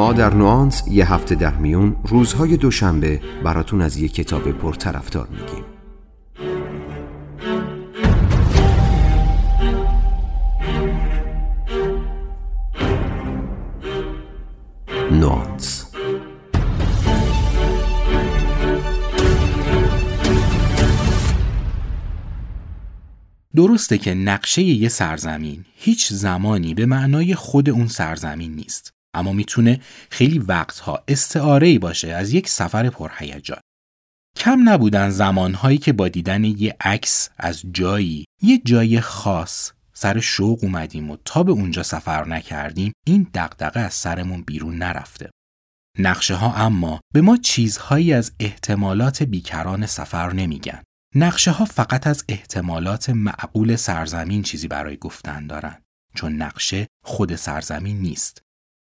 ما در نوانس یه هفته در میون روزهای دوشنبه براتون از یه کتاب پرطرفدار میگیم. نوانس. درسته که نقشه یه سرزمین هیچ زمانی به معنای خود اون سرزمین نیست. اما می‌تونه خیلی وقتها استعاره باشه از یک سفر پرهیجان. کم نبودن زمانهایی که با دیدن یه عکس از جایی یه جای خاص سر شوق اومدیم و تا به اونجا سفر نکردیم این دقدقه از سرمون بیرون نرفته. نقشه ها اما به ما چیزهایی از احتمالات بیکران سفر نمیگن. نقشه ها فقط از احتمالات معقول سرزمین چیزی برای گفتن دارن چون نقشه خود سرزمین نیست.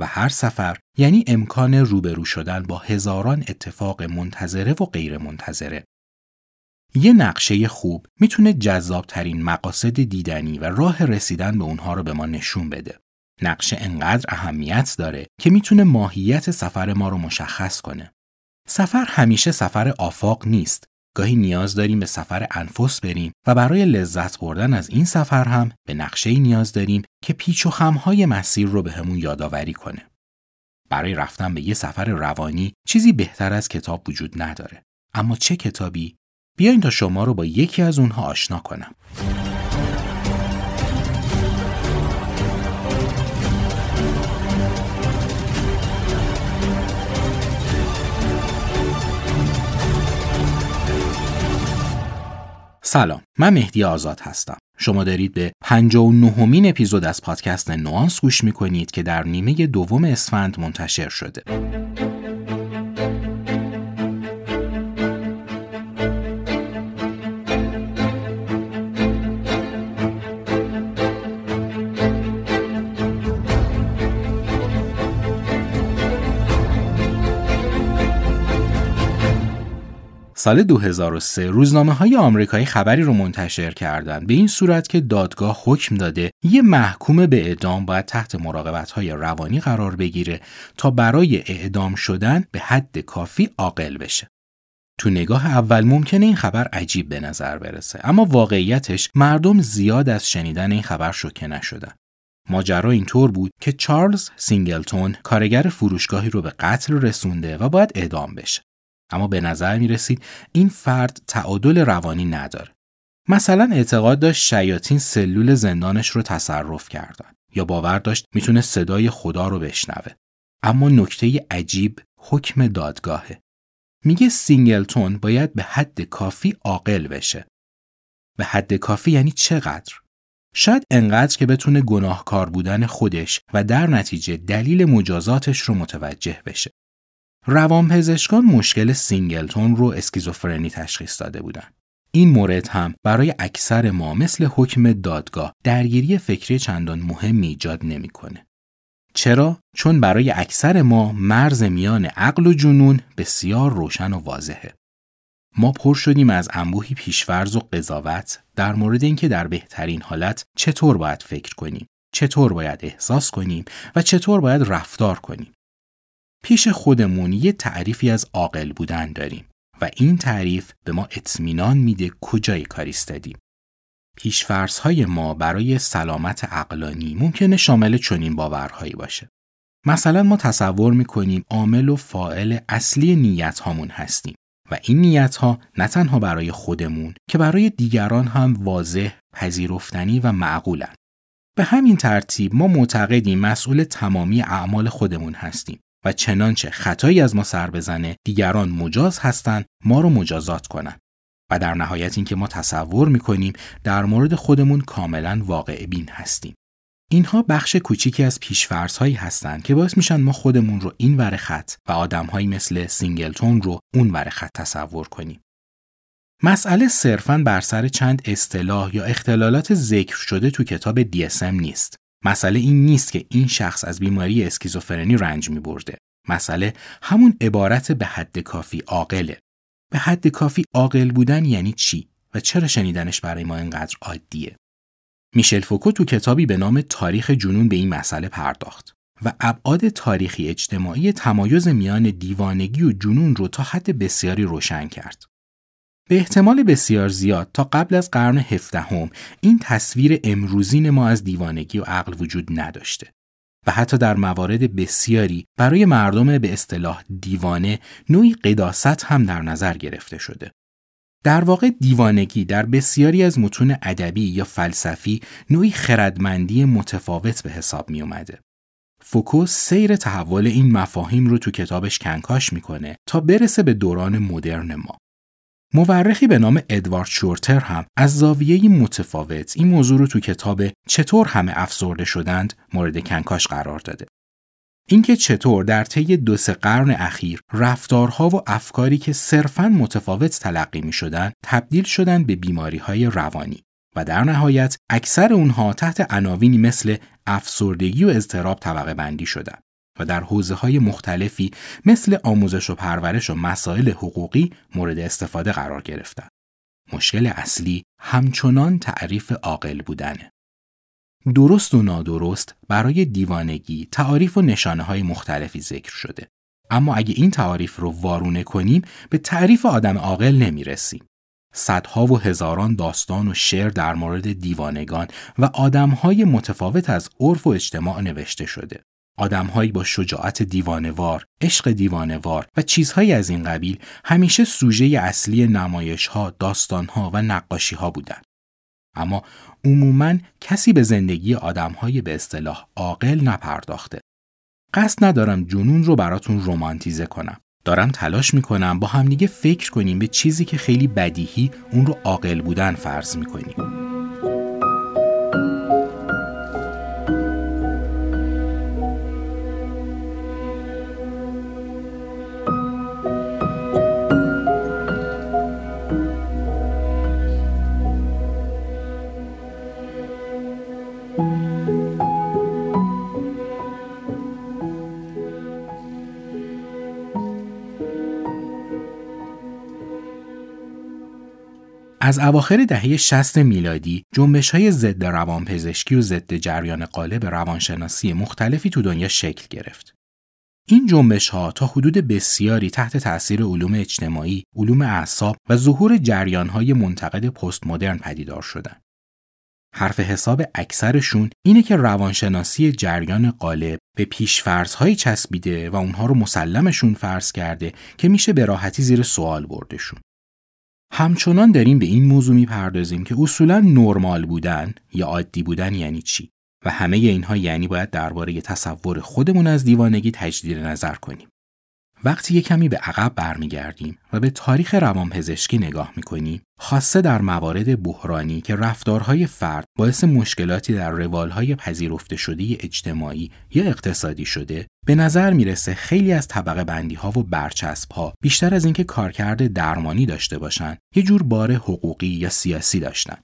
و هر سفر یعنی امکان روبرو شدن با هزاران اتفاق منتظره و غیر منتظره. یه نقشه خوب می‌تونه جذابترین مقاصد دیدنی و راه رسیدن به اونها رو به ما نشون بده. نقشه انقدر اهمیت داره که می‌تونه ماهیت سفر ما رو مشخص کنه. سفر همیشه سفر آفاق نیست گاهی نیاز داریم به سفر انفس بریم و برای لذت بردن از این سفر هم به نقشه نیاز داریم که پیچ و خمهای مسیر رو بهمون همون یادآوری کنه. برای رفتن به یه سفر روانی چیزی بهتر از کتاب وجود نداره. اما چه کتابی؟ بیاین تا شما رو با یکی از اونها آشنا کنم. سلام من مهدی آزاد هستم. شما دارید به 59 مین اپیزود از پادکست نوانس گوش می‌کنید که در نیمه دوم اسفند منتشر شده. سال 2003 روزنامه های آمریکایی خبری رو منتشر کردند به این صورت که دادگاه حکم داده یه محکوم به اعدام باید تحت مراقبت های روانی قرار بگیره تا برای اعدام شدن به حد کافی عاقل بشه. تو نگاه اول ممکنه این خبر عجیب به نظر برسه اما واقعیتش مردم زیاد از شنیدن این خبر شوکه نشدن. ماجرا اینطور بود که چارلز سینگلتون کارگر فروشگاهی رو به قتل رسونده و باید اعدام بشه. اما به نظر می رسید این فرد تعادل روانی نداره. مثلا اعتقاد داشت شیاطین سلول زندانش رو تصرف کردن یا باور داشت می‌تونه صدای خدا رو بشنوه. اما نکته عجیب حکم دادگاهه. میگه سینگلتون باید به حد کافی عاقل بشه. به حد کافی یعنی چقدر؟ شاید انقدر که بتونه گناهکار بودن خودش و در نتیجه دلیل مجازاتش رو متوجه بشه. روانپزشکان مشکل سینگلتون رو اسکیزوفرنی تشخیص داده بودند. این مورد هم برای اکثر ما مثل حکم دادگاه درگیری فکری چندان مهمی ایجاد نمی‌کنه. چرا؟ چون برای اکثر ما مرز میان عقل و جنون بسیار روشن و واضحه. ما پر شدیم از انبوهی پیش‌فرض و قضاوت در مورد اینکه در بهترین حالت چطور باید فکر کنیم، چطور باید احساس کنیم و چطور باید رفتار کنیم. پیش خودمون یه تعریفی از عاقل بودن داریم و این تعریف به ما اطمینان میده کجای کار ایستادیم. های ما برای سلامت عقلانی ممکنه شامل چنین باورهایی باشه. مثلا ما تصور می‌کنیم عامل و فائل اصلی نیت هامون هستیم و این نیت ها نه تنها برای خودمون که برای دیگران هم واضح، پذیرفتنی و معقولن. به همین ترتیب ما معتقدیم مسئول تمامی اعمال خودمون هستیم و چنانچه خطایی از ما سر بزنه دیگران مجاز هستند ما رو مجازات کنند و در نهایت اینکه ما تصور می‌کنیم در مورد خودمون کاملا واقع بین هستیم. اینها بخش کوچیکی از پیش‌فرض‌هایی هستند که باعث میشن ما خودمون رو این ور خط و آدمهایی مثل سینگلتون رو اون ور خط تصور کنیم. مسئله صرفاً بر سر چند اصطلاح یا اختلالات ذکر شده تو کتاب DSM نیست. مسئله این نیست که این شخص از بیماری اسکیزوفرنی رنج می برده. مسئله همون عبارت به حد کافی عاقله. به حد کافی عاقل بودن یعنی چی و چرا شنیدنش برای ما اینقدر عادیه؟ میشل فوکو تو کتابی به نام تاریخ جنون به این مسئله پرداخت. و ابعاد تاریخی اجتماعی تمایز میان دیوانگی و جنون رو تا حد بسیاری روشن کرد. به احتمال بسیار زیاد تا قبل از قرن هفدهم این تصویر امروزین ما از دیوانگی و عقل وجود نداشته و حتی در موارد بسیاری برای مردم به اصطلاح دیوانه نوعی قداست هم در نظر گرفته شده. در واقع دیوانگی در بسیاری از متون ادبی یا فلسفی نوعی خردمندی متفاوت به حساب می اومده. فوکو سیر تحول این مفاهیم رو تو کتابش کنکاش می‌کنه تا برسه به دوران مدرن ما. مورخی به نام ادوارد شورتر هم از زاویه متفاوت این موضوع رو تو کتاب چطور همه افسرده شدند مورد کنکاش قرار داده. اینکه چطور در طی دو سه قرن اخیر رفتارها و افکاری که صرفاً متفاوت تلقی می شدن تبدیل شدن به بیماری های روانی و در نهایت اکثر اونها تحت عناوینی مثل افسردگی و اضطراب طبقه بندی شدند. و در حوزه های مختلفی مثل آموزش و پرورش و مسائل حقوقی مورد استفاده قرار گرفتند. مشکل اصلی همچنان تعریف عاقل بودنه. درست و نادرست برای دیوانگی تعاریف و نشانه های مختلفی ذکر شده. اما اگه این تعاریف رو وارونه کنیم به تعریف آدم عاقل نمی‌رسیم. صدها و هزاران داستان و شعر در مورد دیوانگان و آدمهای متفاوت از عرف و اجتماع نوشته شده. آدمهایی با شجاعت دیوانوار، عشق دیوانوار و چیزهایی از این قبیل همیشه سوژه اصلی نمایش ها، داستان ها و نقاشی ها بودند. اما عموما کسی به زندگی آدمهای به اصطلاح عاقل نپرداخته. قصد ندارم جنون رو براتون رومانتیزه کنم. دارم تلاش می‌کنم با همدیگه فکر کنیم به چیزی که خیلی بدیهی اون رو عاقل بودن فرض می‌کنیم. از اواخر دهه 60 میلادی جنبش های ضد روانپزشکی و ضد جریان قالب روانشناسی مختلفی تو دنیا شکل گرفت. این جنبش ها تا حدود بسیاری تحت تاثیر علوم اجتماعی، علوم اعصاب و ظهور جریان های منتقد پست مدرن پدیدار شدند. حرف حساب اکثرشون اینه که روانشناسی جریان قالب به پیشفرضهایی چسبیده و اونها رو مسلمشون فرض کرده که میشه به راحتی زیر سوال بردشون. همچنان داریم به این موضوع می‌پردازیم که اصولا نرمال بودن یا عادی بودن یعنی چی و همه اینها یعنی باید درباره تصور خودمون از دیوانگی تجدید نظر کنیم. وقتی یه کمی به عقب برمیگردیم و به تاریخ روانپزشکی نگاه می‌کنیم خاصه در موارد بحرانی که رفتارهای فرد باعث مشکلاتی در روالهای پذیرفته شده اجتماعی یا اقتصادی شده به نظر می‌رسه خیلی از طبقه بندی ها و برچسب ها بیشتر از اینکه کارکرد درمانی داشته باشند یه جور بار حقوقی یا سیاسی داشتن.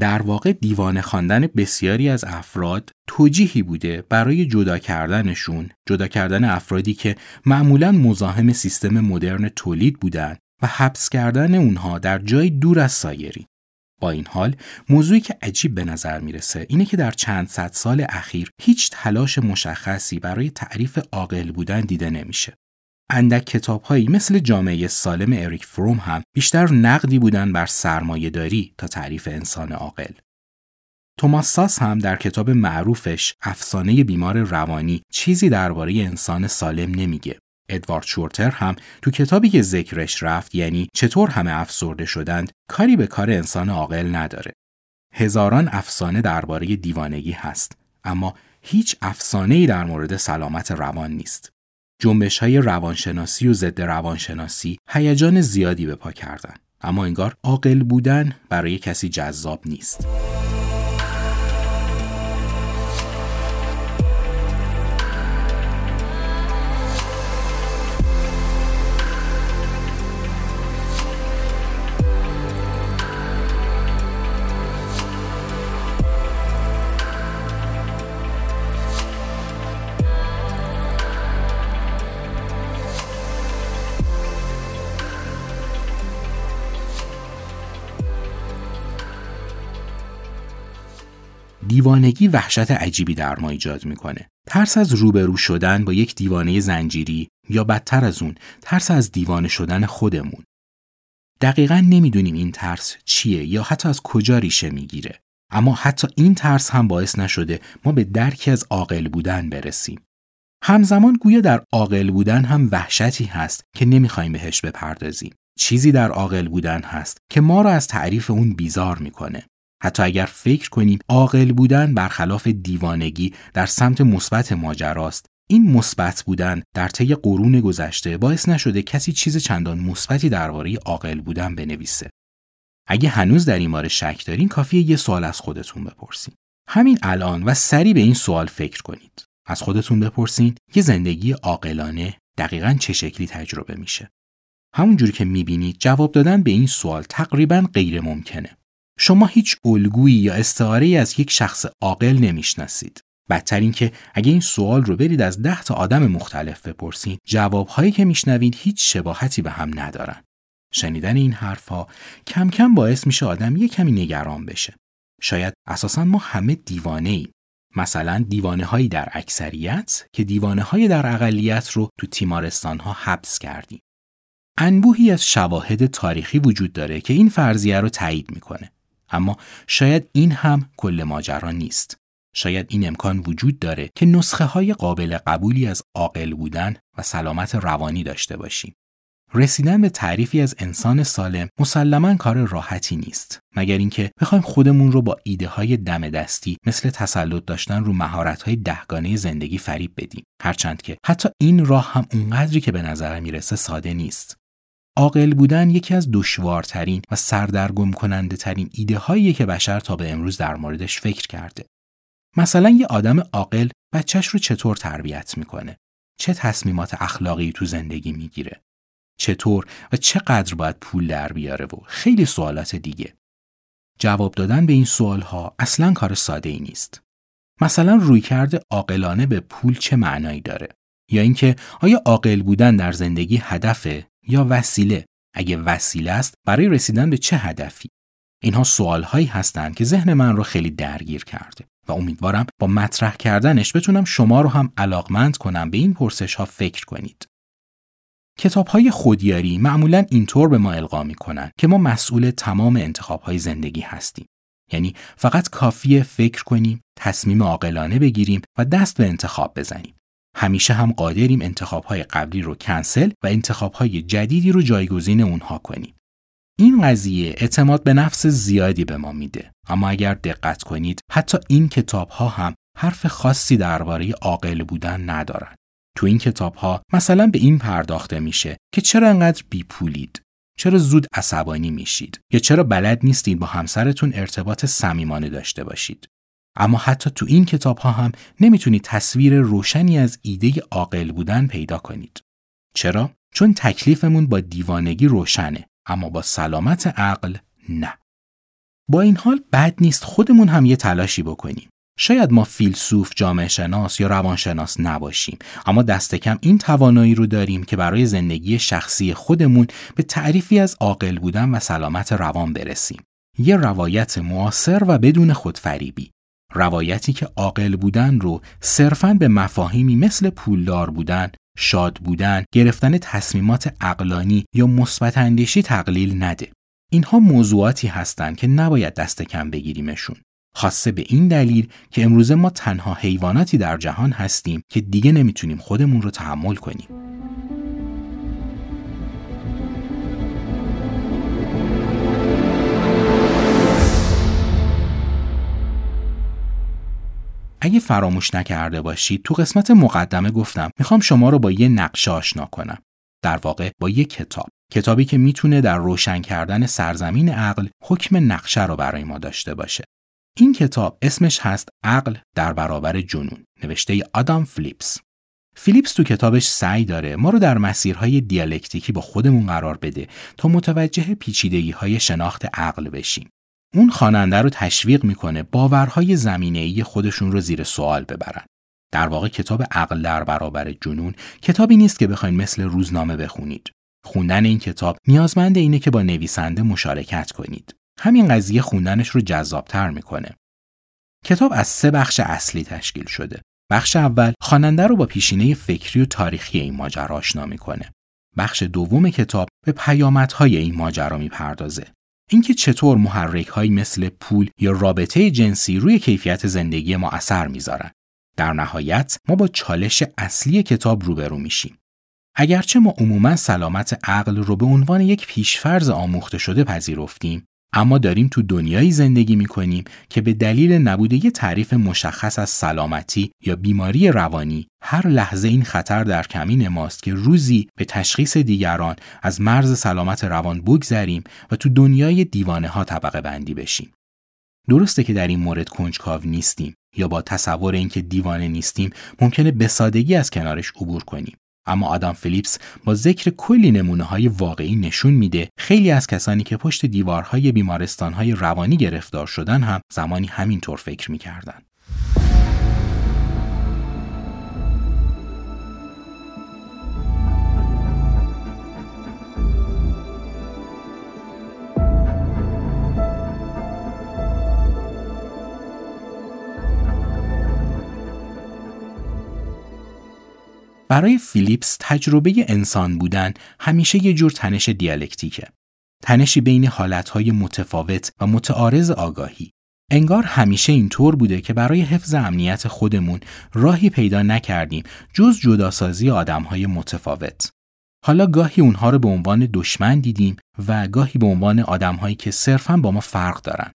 در واقع دیوانه خواندن بسیاری از افراد توجیهی بوده برای جدا کردنشون جدا کردن افرادی که معمولا مزاحم سیستم مدرن تولید بودند و حبس کردن اونها در جای دور از سایری. با این حال موضوعی که عجیب به نظر می‌رسه اینه که در چند صد سال اخیر هیچ تلاش مشخصی برای تعریف عاقل بودن دیده نمیشه. اندک کتابهایی مثل جامعه سالم اریک فروم هم بیشتر نقدی بودن بر سرمایه داری تا تعریف انسان عاقل. توماس ساس هم در کتاب معروفش افسانه بیمار روانی چیزی درباره انسان سالم نمیگه. ادوارد شورتر هم تو کتابی که ذکرش رفت یعنی چطور همه افسرده شدند کاری به کار انسان عاقل نداره. هزاران افسانه درباره دیوانگی هست اما هیچ افسانه‌ای در مورد سلامت روان نیست. جنبش های روانشناسی و ضد روانشناسی هیجان زیادی به پا کردن. اما انگار عاقل بودن برای کسی جذاب نیست. دیوانگی وحشت عجیبی در ما ایجاد می‌کنه. ترس از روبرو شدن با یک دیوانه زنجیری یا بدتر از اون ترس از دیوانه شدن خودمون. دقیقا نمی‌دونیم این ترس چیه یا حتی از کجا ریشه می‌گیره. اما حتی این ترس هم باعث نشده ما به درکی از عاقل بودن برسیم. همزمان گویا در عاقل بودن هم وحشتی هست که نمی‌خوایم بهش بپردازیم. چیزی در عاقل بودن هست که ما را از تعریف اون بیزار می‌کنه. حتی اگر فکر کنیم عاقل بودن برخلاف دیوانگی در سمت مثبت ماجراست این مثبت بودن در طی قرون گذشته باعث نشده کسی چیز چندان مثبتی درباره عاقل بودن بنویسه. اگه هنوز در این باره شک دارین کافیه یه سوال از خودتون بپرسین. همین الان و سریع به این سوال فکر کنید. از خودتون بپرسین یه زندگی عاقلانه دقیقا چه شکلی تجربه میشه. همونجوری که می‌بینید جواب دادن به این سوال تقریبا غیر ممکنه شما هیچ الگویی یا استعاره از یک شخص عاقل نمی‌شناسید. بدتر این که اگه این سوال رو برید از ده تا آدم مختلف بپرسید جوابهایی که میشنوید هیچ شباهتی به هم ندارن. شنیدن این حرفها کم کم باعث میشه آدم یک کمی نگران بشه. شاید اساسا ما همه دیوانه ایم. مثلا دیوانه هایی در اکثریت که دیوانه های در اقلیت رو تو تیمارستان ها حبس کردیم. انبوهی از شواهد تاریخی وجود داره که این فرضیه رو تایید می‌کنه. اما شاید این هم کل ماجرا نیست. شاید این امکان وجود داره که نسخه های قابل قبولی از عاقل بودن و سلامت روانی داشته باشیم. رسیدن به تعریفی از انسان سالم مسلما کار راحتی نیست مگر اینکه بخوایم خودمون رو با ایده های دم دستی مثل تسلط داشتن رو مهارت های دهگانه زندگی فریب بدیم هرچند که حتی این راه هم اونقدری که به نظر می‌رسه ساده نیست عاقل بودن یکی از دشوارترین و سردرگم کننده ترین ایده هایی که بشر تا به امروز در موردش فکر کرده. مثلا یه آدم عاقل بچهش رو چطور تربیت می‌کنه؟ چه تصمیمات اخلاقی تو زندگی می‌گیره؟ چطور و چقدر باید پول در بیاره و خیلی سوالات دیگه. جواب دادن به این سوال ها اصلا کار ساده ای نیست. مثلا رویکرد عاقلانه به پول چه معنایی داره؟ یا اینکه آیا عاقل بودن در زندگی هدفه یا وسیله. اگه وسیله است برای رسیدن به چه هدفی؟ اینها سوال هایی هستند که ذهن من رو خیلی درگیر کرده و امیدوارم با مطرح کردنش بتونم شما رو هم علاقمند کنم به این پرسش ها فکر کنید. کتاب های خودیاری معمولا اینطور به ما القا کنند که ما مسئول تمام انتخاب های زندگی هستیم. یعنی فقط کافیه فکر کنیم تصمیم عاقلانه بگیریم و دست به انتخاب بزنیم. همیشه هم قادریم انتخابهای قبلی رو کنسل و انتخابهای جدیدی رو جایگزین اونها کنیم. این قضیه اعتماد به نفس زیادی به ما میده اما اگر دقت کنید حتی این کتاب ها هم حرف خاصی درباره عاقل بودن ندارن. تو این کتاب ها مثلا به این پرداخته میشه که چرا انقدر بیپولید چرا زود عصبانی میشید یا چرا بلد نیستید با همسرتون ارتباط صمیمانه داشته باشید اما حتی تو این کتاب ها هم نمی‌تونید تصویر روشنی از ایده عاقل بودن پیدا کنید. چرا؟ چون تکلیفمون با دیوانگی روشنه اما با سلامت عقل نه. با این حال بد نیست خودمون هم یه تلاشی بکنیم. شاید ما فیلسوف، جامعه شناس یا روانشناس نباشیم اما دست کم این توانایی رو داریم که برای زندگی شخصی خودمون به تعریفی از عاقل بودن و سلامت روان برسیم. یه روایت معاصر و بدون خودفریبی روایتی که عاقل بودن رو صرفاً به مفاهیمی مثل پولدار بودن، شاد بودن، گرفتن تصمیمات اقلانی یا مثبت اندیشی تقلیل نده. اینها موضوعاتی هستند که نباید دست کم بگیریمشون. خاصه به این دلیل که امروزه ما تنها حیواناتی در جهان هستیم که دیگه نمی‌تونیم خودمون رو تحمل کنیم. اگه فراموش نکرده باشید تو قسمت مقدمه گفتم می‌خوام شما رو با یه نقشه آشنا کنم. در واقع با یه کتاب. کتابی که می‌تونه در روشن کردن سرزمین عقل حکم نقشه رو برای ما داشته باشه. این کتاب اسمش هست عقل در برابر جنون نوشته آدام فلیپس. فیلیپس تو کتابش سعی داره ما رو در مسیرهای دیالکتیکی با خودمون قرار بده تا متوجه پیچیدگی های شناخت عقل بشیم. اون خواننده رو تشویق می‌کنه باورهای زمینه‌ای خودشون رو زیر سوال ببرن. در واقع کتاب عقل در برابر جنون کتابی نیست که بخواین مثل روزنامه بخونید. خوندن این کتاب نیازمند اینه که با نویسنده مشارکت کنید. همین قضیه خوندنش رو جذابتر می‌کنه. کتاب از سه بخش اصلی تشکیل شده. بخش اول خواننده رو با پیشینه فکری و تاریخی این ماجرا آشنا می‌کنه. بخش دوم کتاب به پیامدهای این ماجرا می‌پردازه. اینکه چطور محرک مثل پول یا رابطه جنسی روی کیفیت زندگی ما اثر می‌ذارن. در نهایت ما با چالش اصلی کتاب روبرو میشیم. اگرچه ما عموما سلامت عقل رو به عنوان یک پیشفرز آموخته شده پذیرفتیم اما داریم تو دنیایی زندگی می کنیم که به دلیل نبوده یه تعریف مشخص از سلامتی یا بیماری روانی هر لحظه این خطر در کمین ماست که روزی به تشخیص دیگران از مرز سلامت روان بگذریم و تو دنیای دیوانه ها طبقه بندی بشیم. درسته که در این مورد کنجکاو نیستیم یا با تصور اینکه دیوانه نیستیم ممکنه به سادگی از کنارش عبور کنیم. اما آدم فیلیپس با ذکر کلی نمونه های واقعی نشون میده خیلی از کسانی که پشت دیوارهای بیمارستانهای روانی گرفتار شدن هم زمانی همینطور فکر می‌کردن. برای فیلیپس تجربه انسان بودن همیشه یه جور تنش دیالکتیکه. تنشی بین حالتهای متفاوت و متعارض آگاهی. انگار همیشه اینطور بوده که برای حفظ امنیت خودمون راهی پیدا نکردیم جز جداسازی آدمهای متفاوت. حالا گاهی اونها رو به عنوان دشمن دیدیم و گاهی به عنوان آدمهایی که صرفا با ما فرق دارن.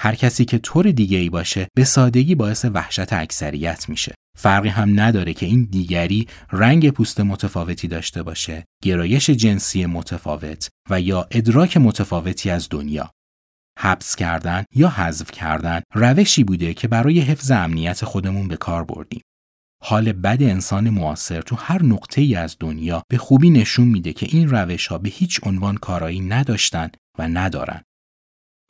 هر کسی که طور دیگه ای باشه به سادگی باعث وحشت اکثریت میشه. فرقی هم نداره که این دیگری رنگ پوست متفاوتی داشته باشه، گرایش جنسی متفاوت و یا ادراک متفاوتی از دنیا. حبس کردن یا حذف کردن روشی بوده که برای حفظ امنیت خودمون به کار بردیم. حال بد انسان معاصر تو هر نقطه ای از دنیا به خوبی نشون میده که این روش ها به هیچ عنوان کارایی نداشتن و ندارن.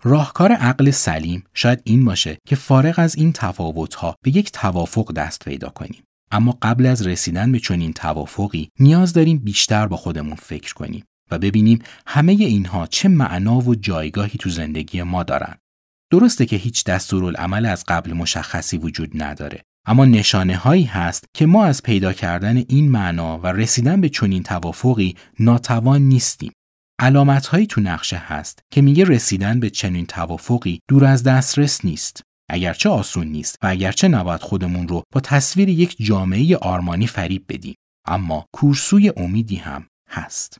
راهکار عقل سلیم شاید این باشه که فارغ از این تفاوتها به یک توافق دست پیدا کنیم. اما قبل از رسیدن به چنین توافقی نیاز داریم بیشتر با خودمون فکر کنیم و ببینیم همه اینها چه معنا و جایگاهی تو زندگی ما دارن. درسته که هیچ دستورالعمل از قبل مشخصی وجود نداره اما نشانه هایی هست که ما از پیدا کردن این معنا و رسیدن به چنین توافقی ناتوان نیستیم علامت هایی تو نقشه هست که میگه رسیدن به چنین توافقی دور از دسترس نیست. اگرچه آسون نیست و اگرچه نباید خودمون رو با تصویر یک جامعه آرمانی فریب بدیم اما کورسوی امیدی هم هست.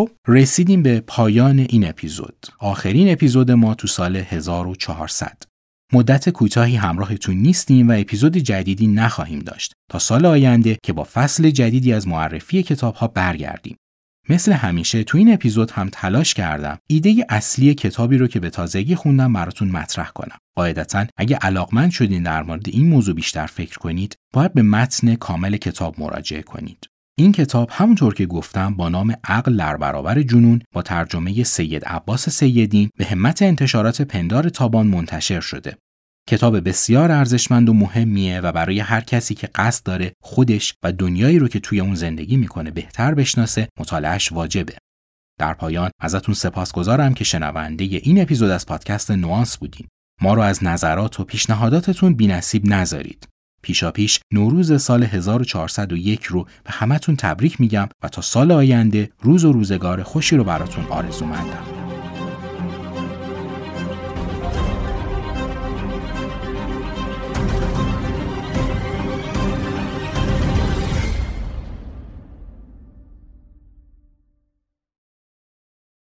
خب رسیدیم به پایان این اپیزود. آخرین اپیزود ما تو سال 1400. مدت کوتاهی همراهتون نیستیم و اپیزود جدیدی نخواهیم داشت تا سال آینده که با فصل جدیدی از معرفی کتاب ها برگردیم. مثل همیشه تو این اپیزود هم تلاش کردم ایده اصلی کتابی رو که به تازگی خوندم براتون مطرح کنم. قاعدتا اگه علاقمند شدین در مورد این موضوع بیشتر فکر کنید، باید به متن کامل کتاب مراجعه کنید. این کتاب همونطور که گفتم با نام عقل در برابر جنون با ترجمه سید عباس سیدین به همت انتشارات پندار تابان منتشر شده. کتاب بسیار ارزشمند و مهمیه و برای هر کسی که قصد داره خودش و دنیایی رو که توی اون زندگی می‌کنه بهتر بشناسه مطالعهش واجبه. در پایان ازتون سپاسگزارم که شنونده این اپیزود از پادکست نوانس بودین. ما رو از نظرات و پیشنهاداتتون بینصیب نذارید. پیشاپیش نوروز سال 1401 رو به همتون تبریک میگم و تا سال آینده روز و روزگار خوشی رو براتون آرزو مندم.